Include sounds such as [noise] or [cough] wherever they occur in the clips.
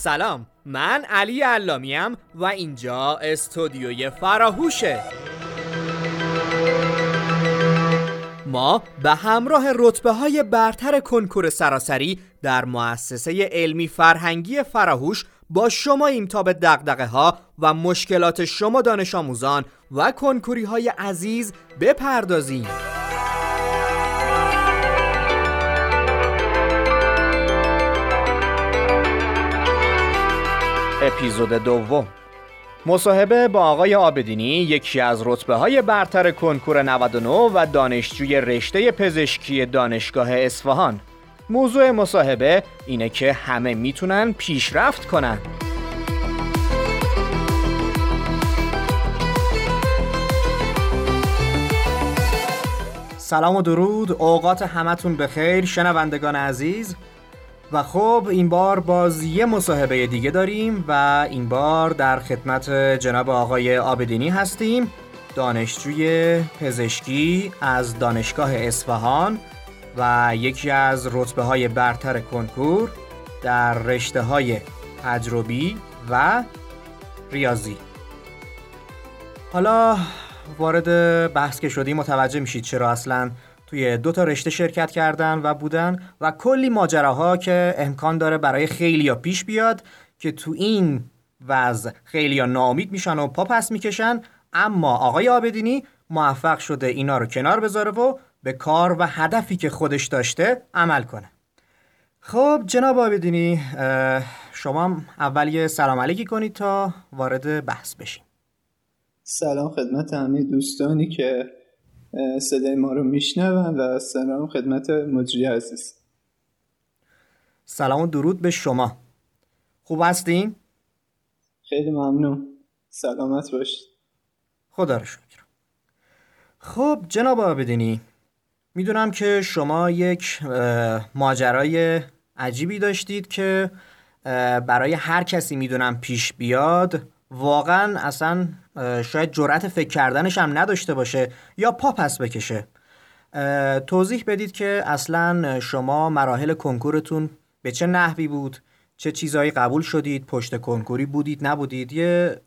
سلام من علی علامیم و اینجا استودیوی فراهوشه. ما به همراه رتبه های برتر کنکور سراسری در مؤسسه علمی فرهنگی فراهوش با شما ایم تا به دقدقه ها و مشکلات شما دانش آموزان و کنکوری های عزیز بپردازیم. اپیزود دوم. مصاحبه با آقای آبدینی یکی از رتبه های برتر کنکور 99 و دانشجوی رشته پزشکی دانشگاه اصفهان. موضوع مصاحبه اینه که همه می‌تونن پیشرفت کنن. سلام و درود. اوقات همتون بخیر. شنوندگان عزیز و خب این بار باز یه مصاحبه دیگه داریم و این بار در خدمت جناب آقای آبدینی هستیم دانشجوی پزشکی از دانشگاه اصفهان و یکی از رتبه های برتر کنکور در رشته های تجربی و ریاضی. حالا وارد بحث که شدیم متوجه میشید چرا اصلا توی دو تا رشته شرکت کردن و بودن و کلی ماجراها که امکان داره برای خیلی یا پیش بیاد که تو این وضع خیلی یا ناامید میشن و پا پس می‌کشن. اما آقای آبدینی موفق شده اینا رو کنار بذاره و به کار و هدفی که خودش داشته عمل کنه. خب جناب آبدینی شما اول یه سلام علیکی کنید تا وارد بحث بشیم. سلام خدمت همه دوستانی که صدای ما رو میشنون و سلام خدمت مجری عزیز. سلام و درود به شما. خوب هستین؟ خیلی ممنون. سلامت باشید خدا رو شکر. خب جناب آبدینی می‌دونم که شما یک ماجرای عجیبی داشتید که برای هر کسی می‌دونم پیش بیاد. واقعا اصلا شاید جرأت فکر کردنش هم نداشته باشه یا پا پس بکشه. توضیح بدید که اصلا شما مراحل کنکورتون به چه نحوی بود؟ چه چیزهایی قبول شدید؟ پشت کنکوری بودید؟ نبودید؟ یه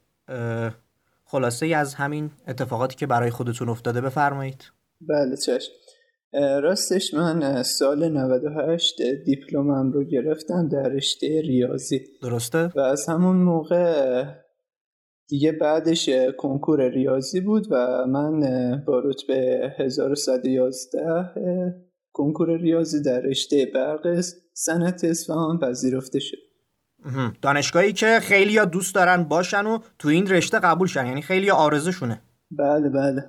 خلاصه ای از همین اتفاقاتی که برای خودتون افتاده بفرمایید. بله چشم. راستش من سال 98 دیپلمم رو گرفتم در رشته ریاضی. درسته؟ و از همون موقع دیگه بعدش کنکور ریاضی بود و من با رتبه 1111 کنکور ریاضی در رشته برق صنعت اصفهان پذیرفته شد. دانشگاهی که خیلی ها دوست دارن باشن و تو این رشته قبول شن یعنی خیلی آرزوشونه. بله بله.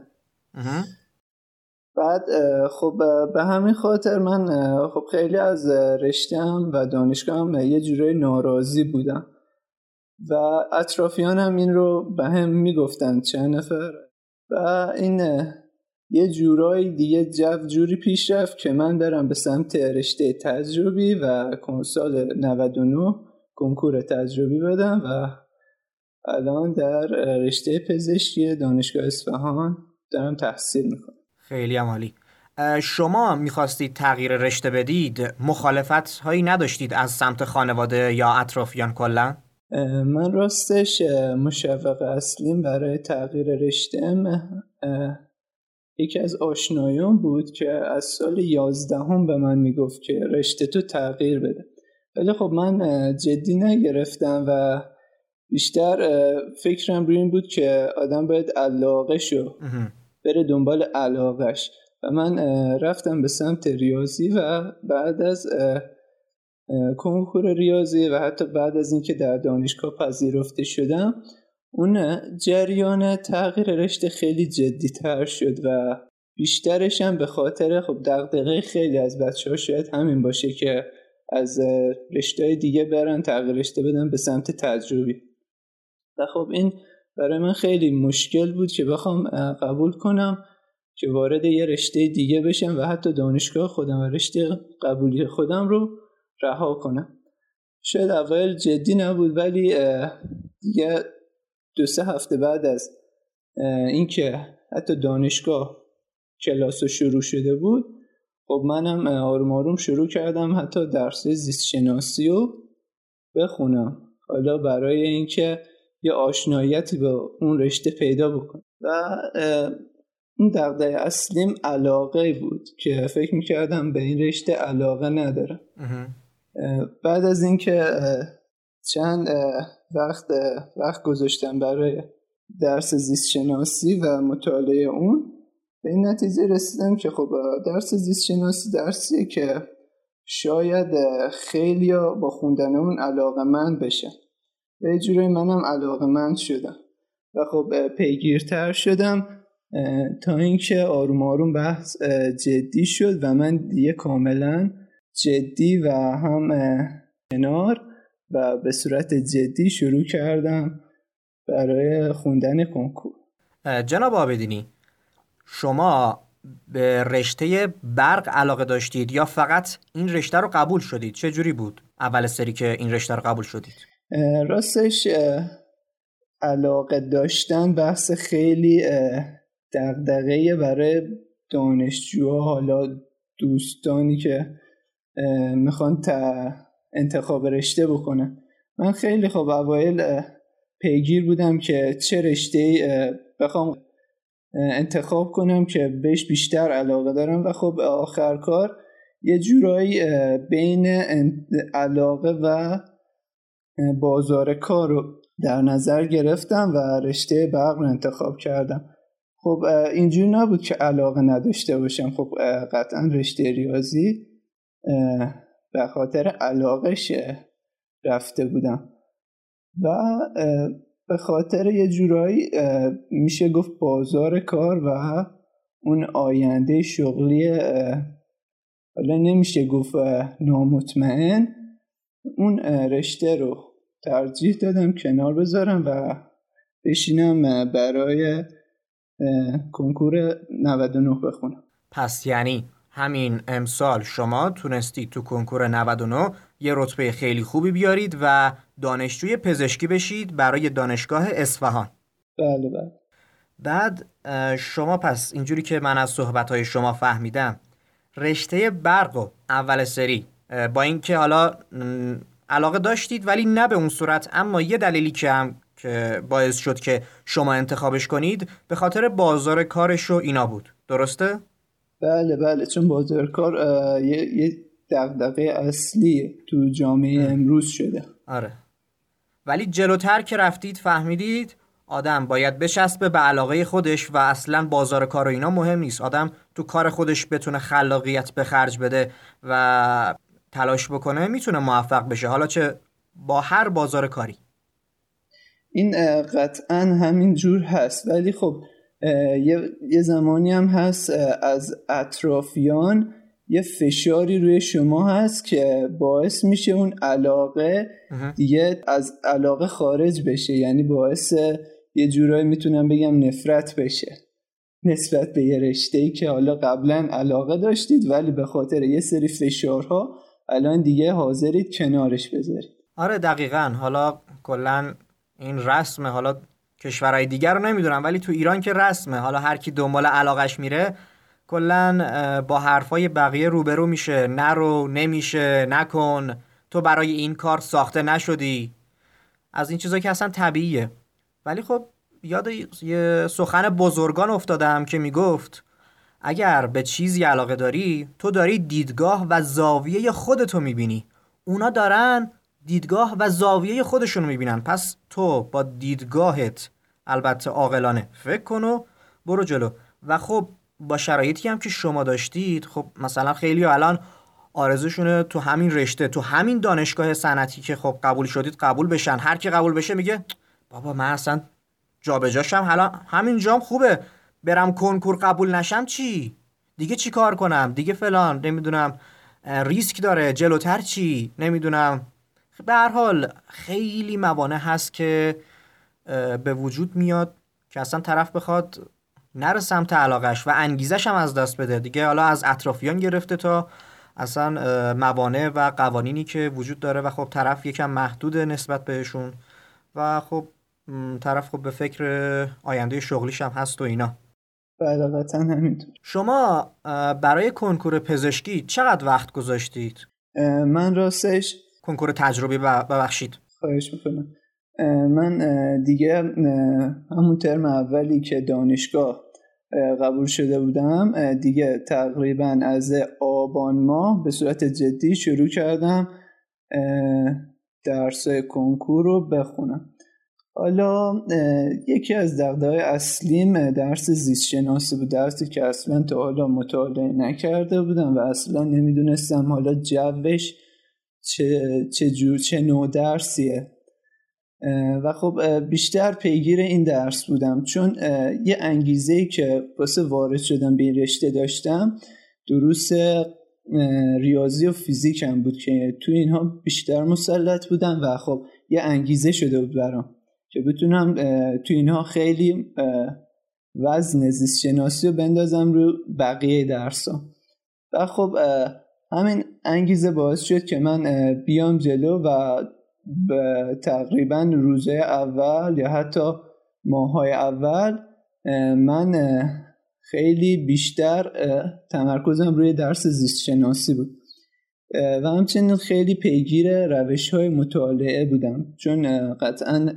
بعد خب به همین خاطر من خب خیلی از رشتم و دانشگاهم یه جورای ناراضی بودم و اطرافیان هم این رو به هم می‌گفتن چند نفر؟ و این یه جورایی دیگه جو جوری پیش رفت که من برم به سمت رشته تجربی و کنسال 99 کنکور تجربی بدم و الان در رشته پزشکی دانشگاه اصفهان دارم تحصیل می‌کنم. خیلی عمالی. شما می‌خواستید تغییر رشته بدید مخالفت هایی نداشتید از سمت خانواده یا اطرافیان کلا؟ من راستش مشوق اصلیم برای تغییر رشته یکی از آشنایان بود که از سال یازدهم به من می‌گفت که رشته تو تغییر بده. ولی خب من جدی نگرفتم و بیشتر فکرم روی این بود که آدم باید علاقه شو بره دنبال علاقش و من رفتم به سمت ریاضی و بعد از کنکور ریاضی و حتی بعد از اینکه در دانشگاه پذیرفته شدم اون جریان تغییر رشته خیلی جدی تر شد و بیشترش هم به خاطر خب دقدقه خیلی از بچه ها شاید همین باشه که از رشته دیگه برن تغییر رشته بدن به سمت تجربی. و خب این برای من خیلی مشکل بود که بخوام قبول کنم که وارد یه رشته دیگه بشم و حتی دانشگاه خودم و رشته قبولی خودم رو رها کنم. شاید اول جدی نبود ولی دیگه دو سه هفته بعد از اینکه حتی دانشگاه کلاس شروع شده بود خب منم آروم آروم شروع کردم حتی درس زیست شناسی رو بخونم. حالا برای اینکه یه آشناییتی با اون رشته پیدا بکنم. و اون دقدقه اصلیم علاقه بود که فکر می‌کردم به این رشته علاقه ندارم. بعد از اینکه چند وقت وقت گذاشتم برای درس زیست شناسی و مطالعه اون به این نتیجه رسیدم که خب درس زیست شناسی درسیه که شاید خیلی با خوندن اون علاقه من بشن. به جوری منم علاقه من شدم و خب پیگیرتر شدم تا اینکه آروم آروم بحث جدی شد و من دیگه کاملا جدی و هم کنار و به صورت جدی شروع کردم برای خوندن کنکور. جناب آبدینی شما به رشته برق علاقه داشتید یا فقط این رشته رو قبول شدید؟ چه جوری بود اول سری که این رشته رو قبول شدید؟ راستش علاقه داشتن بحث خیلی دقدقه برای دانشجوها حالا دوستانی که می‌خوان تا انتخاب رشته بکنن. من خیلی خب اوایل پیگیر بودم که چه رشته بخوام انتخاب کنم که بهش بیشتر علاقه دارم. و خب آخر کار یه جورایی بین علاقه و بازار کار رو در نظر گرفتم و رشته برق رو انتخاب کردم. خب اینجوری نبود که علاقه نداشته باشم. خب قطعا رشته ریاضی. به خاطر علاقش رفته بودم. و به خاطر یه جورایی میشه گفت بازار کار و اون آینده شغلی حالا نمیشه گفت نامطمئن اون رشته رو ترجیح دادم کنار بذارم و بشینم برای کنکور 99 بخونم. پس یعنی همین امسال شما تونستید تو کنکور 99 یه رتبه خیلی خوبی بیارید و دانشجوی پزشکی بشید برای دانشگاه اصفهان. بله بله. بعد شما پس اینجوری که من از صحبتهای شما فهمیدم رشته برق و اول سری با اینکه حالا علاقه داشتید ولی نه به اون صورت اما یه دلیلی که هم که باعث شد که شما انتخابش کنید به خاطر بازار کارش و اینا بود. درسته؟ بله بله چون بازار کار یه, یه دقدقه اصلی تو جامعه امروز شده. آره. ولی جلوتر که رفتید فهمیدید؟ آدم باید بچسبه به علاقه خودش و اصلا بازار کار و اینا مهم نیست. آدم تو کار خودش بتونه خلاقیت به خرج بده و تلاش بکنه می‌تونه موفق بشه. حالا چه با هر بازار کاری. این قطعا همین جور هست. ولی خب یه زمانی هم هست از اطرافیان یه فشاری روی شما هست که باعث میشه اون علاقه دیگه از علاقه خارج بشه. یعنی باعث یه جورایی می‌تونم بگم نفرت بشه. نسبت به یه رشته ای که حالا قبلا علاقه داشتید ولی به خاطر یه سری فشارها الان دیگه حاضرید کنارش بذارید. آره دقیقا. حالا کلا این رسمه حالا کشورهای دیگر رو نمی‌دونم ولی تو ایران که رسمه. حالا هر کی دنبال علاقش میره کلا با حرفای بقیه روبرو میشه. نرو نمیشه نکن. تو برای این کار ساخته نشدی. از این چیزا که اصلا طبیعیه. ولی خب یاد یه سخن بزرگان افتادم که می‌گفت اگر به چیزی علاقه داری تو داری دیدگاه و زاویه خودتو می‌بینی. اونا دارن دیدگاه و زاویه خودشونو می‌بینن. پس تو با دیدگاهت البته عاقلانه فکر کن و برو جلو. و خب با شرایطی هم که شما داشتید خب مثلا خیلی الان آرزوشونه تو همین رشته تو همین دانشگاه صنعتی که خب قبول شدید قبول بشن. هر کی قبول بشه میگه بابا من اصلا جابجاشم حالا همین جام خوبه. برم کنکور قبول نشم چی؟ دیگه چی کار کنم؟ دیگه فلان نمی‌دونم ریسک داره جلوتر چی؟ نمی‌دونم. به هر حال خیلی موانع هست که به وجود میاد که اصلا طرف بخواد نره سمت علاقش و انگیزش هم از دست بده. دیگه حالا از اطرافیان گرفته تا اصلا موانع و قوانینی که وجود داره و خب طرف یکم محدوده نسبت بهشون و خب طرف خب به فکر آینده شغلیش هم هست و اینا. بله همینطور. شما برای کنکور پزشکی چقدر وقت گذاشتید؟ من راستش کنکور تجربی ببخشید. خواهش می‌کنم. من دیگه همون ترم اولی که دانشگاه قبول شده بودم دیگه تقریبا از آبان ماه به صورت جدی شروع کردم درس کنکور رو بخونم. حالا یکی از دقدهای اصلیم درس زیست شناسی بود درسی که اصلا تا حالا مطالعه نکرده بودم و اصلا نمی‌دونستم حالا جوش چه, چه جور چه نوع درسیه. و خب بیشتر پیگیر این درس بودم چون یه انگیزه که واسه وارد شدم به این رشته داشتم دروس ریاضی و فیزیک هم بود که تو اینها بیشتر مسلط بودم و خب یه انگیزه شده بود برام که بتونم تو اینها خیلی وزن زیست شناسی رو بندازم رو بقیه درس ها. و خب همین انگیزه باعث شد که من بیام جلو و تقریبا روزه اول یا حتی ماهای اول من خیلی بیشتر تمرکزم روی درس زیست شناسی بود و همچنین خیلی پیگیر روش های مطالعه بودم. چون قطعا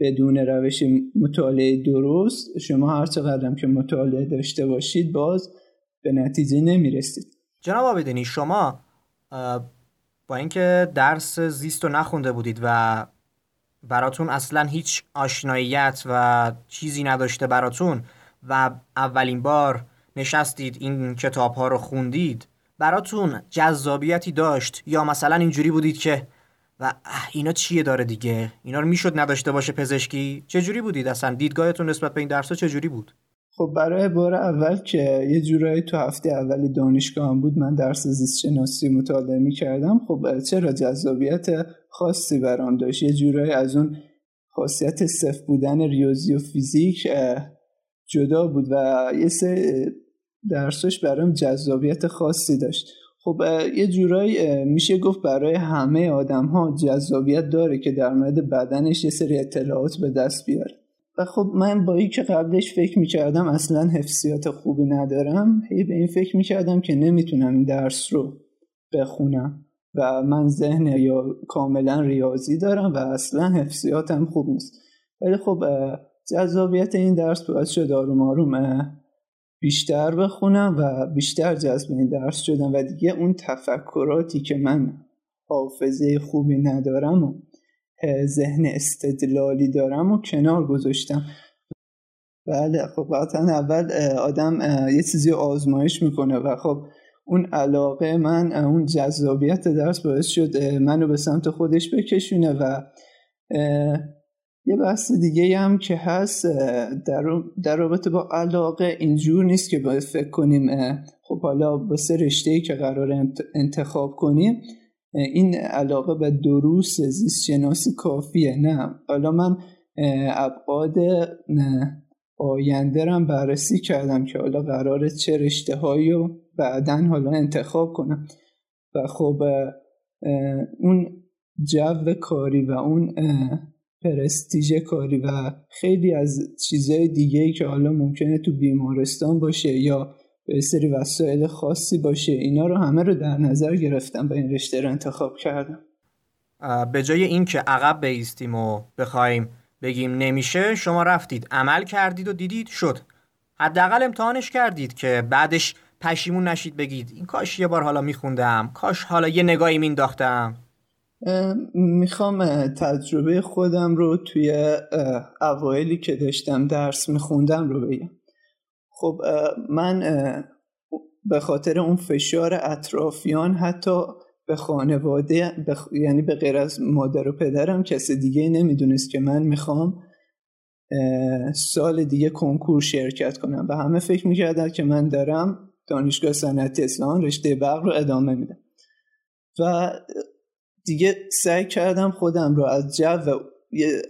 بدون روش مطالعه درست شما هر چقدر که مطالعه داشته باشید باز به نتیجه نمی‌رسید. جناب آبدینی شما با اینکه درس زیست رو نخونده بودید و براتون اصلا هیچ آشناییت و چیزی نداشته براتون و اولین بار نشستید این کتاب ها رو خوندید براتون جذابیتی داشت یا مثلا اینجوری بودید که و اینا چیه داره دیگه؟ اینا رو می‌شد نداشته باشه پزشکی؟ چجوری بودید اصلا؟ دیدگاهتون نسبت به این درس چجوری بود؟ خب برای بار اول که یه جورایی تو هفته اولی دانشگاه هم بود من درس زیست شناسی مطالعه می کردم خب چرا جذابیت خاصی برام داشت؟ یه جورایی از اون خاصیت صف بودن ریاضی و فیزیک جدا بود و یه سه درسش برام جذابیت خاصی داشت. خب یه جورایی میشه گفت برای همه آدم ها جذابیت داره که در مورد بدنش یه سری اطلاعات به دست بیاره. و خب من با این که قبلش فکر می‌کردم اصلا حفظیات خوبی ندارم هی به این فکر می‌کردم که نمی‌تونم این درس رو بخونم و من ذهن یا کاملا ریاضی دارم و اصلا حفظیاتم خوب نیست. ولی خب جذابیت این درس باعث شد آروم آروم بیشتر بخونم و بیشتر جذب این درس شدم و دیگه اون تفکراتی که من حافظه خوبی ندارم و ذهن استدلالی دارم و کنار گذاشتم. بله خب قطعا اول آدم یه چیزی آزمایش می‌کنه و خب اون علاقه من اون جذابیت درس باعث شد منو به سمت خودش بکشونه و یه بحث دیگه هم که هست در, در رابطه با علاقه اینجور نیست که باید فکر کنیم خب حالا واسه رشته که قرار انتخاب کنیم. این علاقه به دروس زیست شناسی کافیه نه. حالا من ابعاد آینده رم بررسی کردم که حالا قراره چه رشته هایی رو بعدا حالا انتخاب کنم. و خب اون جو کاری و اون پرستیژ کاری و خیلی از چیزهای دیگه که حالا ممکنه تو بیمارستان باشه یا به سری وسایل خاصی باشه. اینا رو همه رو در نظر گرفتم و این رشته رو انتخاب کردم. به جای اینکه عقب بیستیم و بخوایم بگیم نمیشه شما رفتید عمل کردید و دیدید شد. حداقل امتحانش کردید که بعدش پشیمون نشید بگید این کاش یه بار حالا میخوندم کاش حالا یه نگاهی مینداختم. می‌خوام تجربه خودم رو توی اوایلی که داشتم درس میخوندم رو بگم. خب من به خاطر اون فشار اطرافیان حتی به خانواده یعنی به غیر از مادر و پدرم کسی دیگه نمی‌دونست که من می‌خوام سال دیگه کنکور شرکت کنم و همه فکر می‌کردن که من دارم دانشگاه صنعتی اصفهان رشته برق رو ادامه میدم. و دیگه سعی کردم خودم رو از جو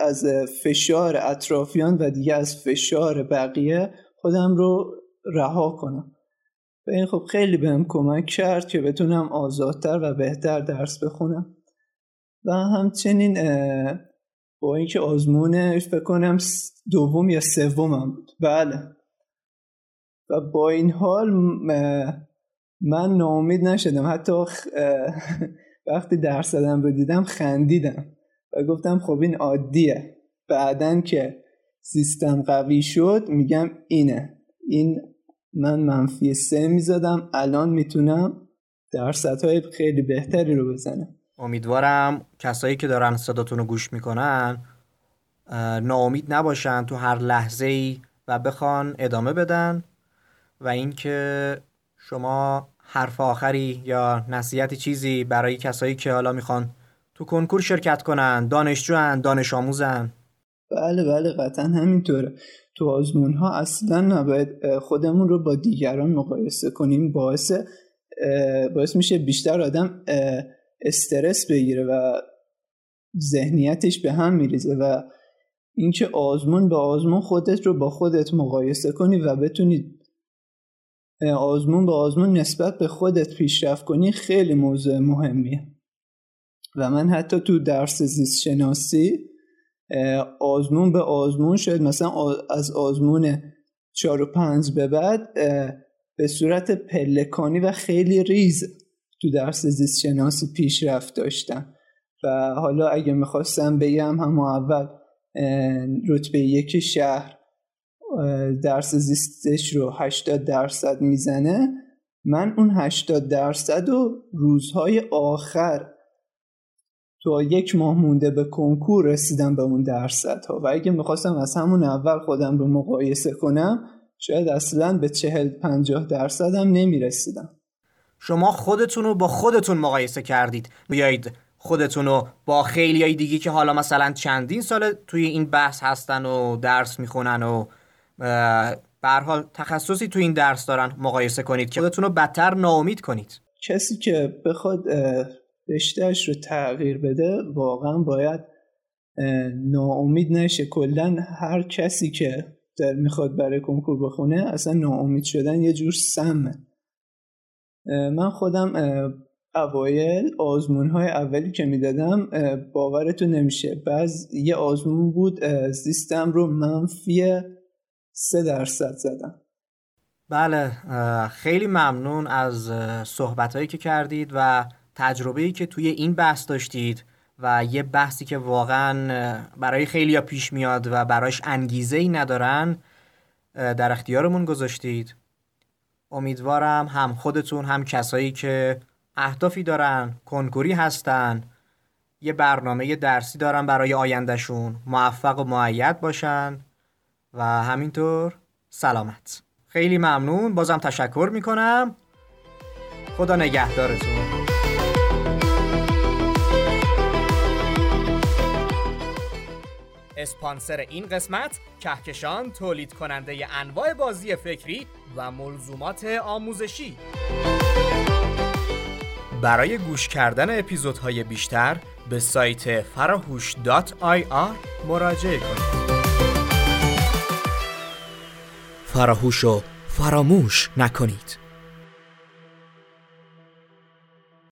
از فشار اطرافیان و دیگه از فشار بقیه خودم رو رها کنم. و این خب خیلی بهم کمک کرد که بتونم آزادتر و بهتر درس بخونم. و همچنین با اینکه آزمون فکر کنم دوم یا سومم بود. بله. و با این حال من ناامید نشدم. حتی [laughs] وقتی درس دادم رو دیدم خندیدم. و گفتم خب این عادیه. بعدا که سیستم قوی شد میگم اینه. این من منفی سه می‌زدم الان می‌تونم درصدهای خیلی بهتری رو بزنم. امیدوارم کسایی که دارن صداتون رو گوش می‌کنن ناامید نباشن تو هر لحظه ای و بخوان ادامه بدن و اینکه شما حرف آخری یا نصیحتی چیزی برای کسایی که حالا می‌خوان تو کنکور شرکت کنن دانشجوان دانش آموزن بله بله قطعا همینطوره. تو آزمون ها اصلا نباید خودمون رو با دیگران مقایسه کنیم. باعث باعث میشه بیشتر آدم استرس بگیره و ذهنیتش به هم میریزه و اینکه آزمون به آزمون خودت رو با خودت مقایسه کنی و بتونی آزمون به آزمون نسبت به خودت پیشرفت کنی خیلی موضوع مهمیه. و من حتی تو درس زیست شناسی آزمون به آزمون شد. مثلا از آزمون چار و پنج به بعد به صورت پلکانی و خیلی ریز تو درس زیست شناسی پیشرفت داشتم. و حالا اگه می‌خواستم بگم هم اول رتبه یک شهر درس زیستش رو 80 درصد می‌زنه من اون 80 درصد و روزهای آخر تو یک ماه مونده به کنکور رسیدم به اون درصد ها و اگه می‌خواستم از همون اول خودم رو مقایسه کنم شاید اصلا به چهل پنجاه درصدم نمی‌رسیدم. شما خودتون رو با خودتون مقایسه کردید. بیایید خودتون رو با خیلی های دیگه که حالا مثلا چندین سال توی این بحث هستن و درس می‌خونن و به حال تخصصی توی این درس دارن مقایسه کنید که خودتون رو بدتر ناامید کنید. کسی که بخواد رشتهش رو تغییر بده واقعا باید ناامید نشه. کلا هر کسی که در می‌خواد برای کنکور بخونه اصلا ناامید شدن یه جور سمه. من خودم اوایل آزمون های اولی که می‌دادم باورتون نمیشه. بعض یه آزمون بود سیستم رو منفی سه درصد زدم. بله خیلی ممنون از صحبت هایی که کردید و تجربه‌ای که توی این بحث داشتید و یه بحثی که واقعا برای خیلی پیش میاد و برایش انگیزه ای ندارن در اختیارمون گذاشتید. امیدوارم هم خودتون هم کسایی که اهدافی دارن کنکوری هستن یه برنامه درسی دارن برای آیندهشون موفق و معید باشن و همینطور سلامت. خیلی ممنون. بازم تشکر می‌کنم. خدا نگهدارتون. اسپانسر این قسمت کهکشان تولید کننده انواع بازی فکری و ملزومات آموزشی. برای گوش کردن اپیزودهای بیشتر به سایت فراهوش.ir مراجعه کنید. فراهوش فراموش نکنید.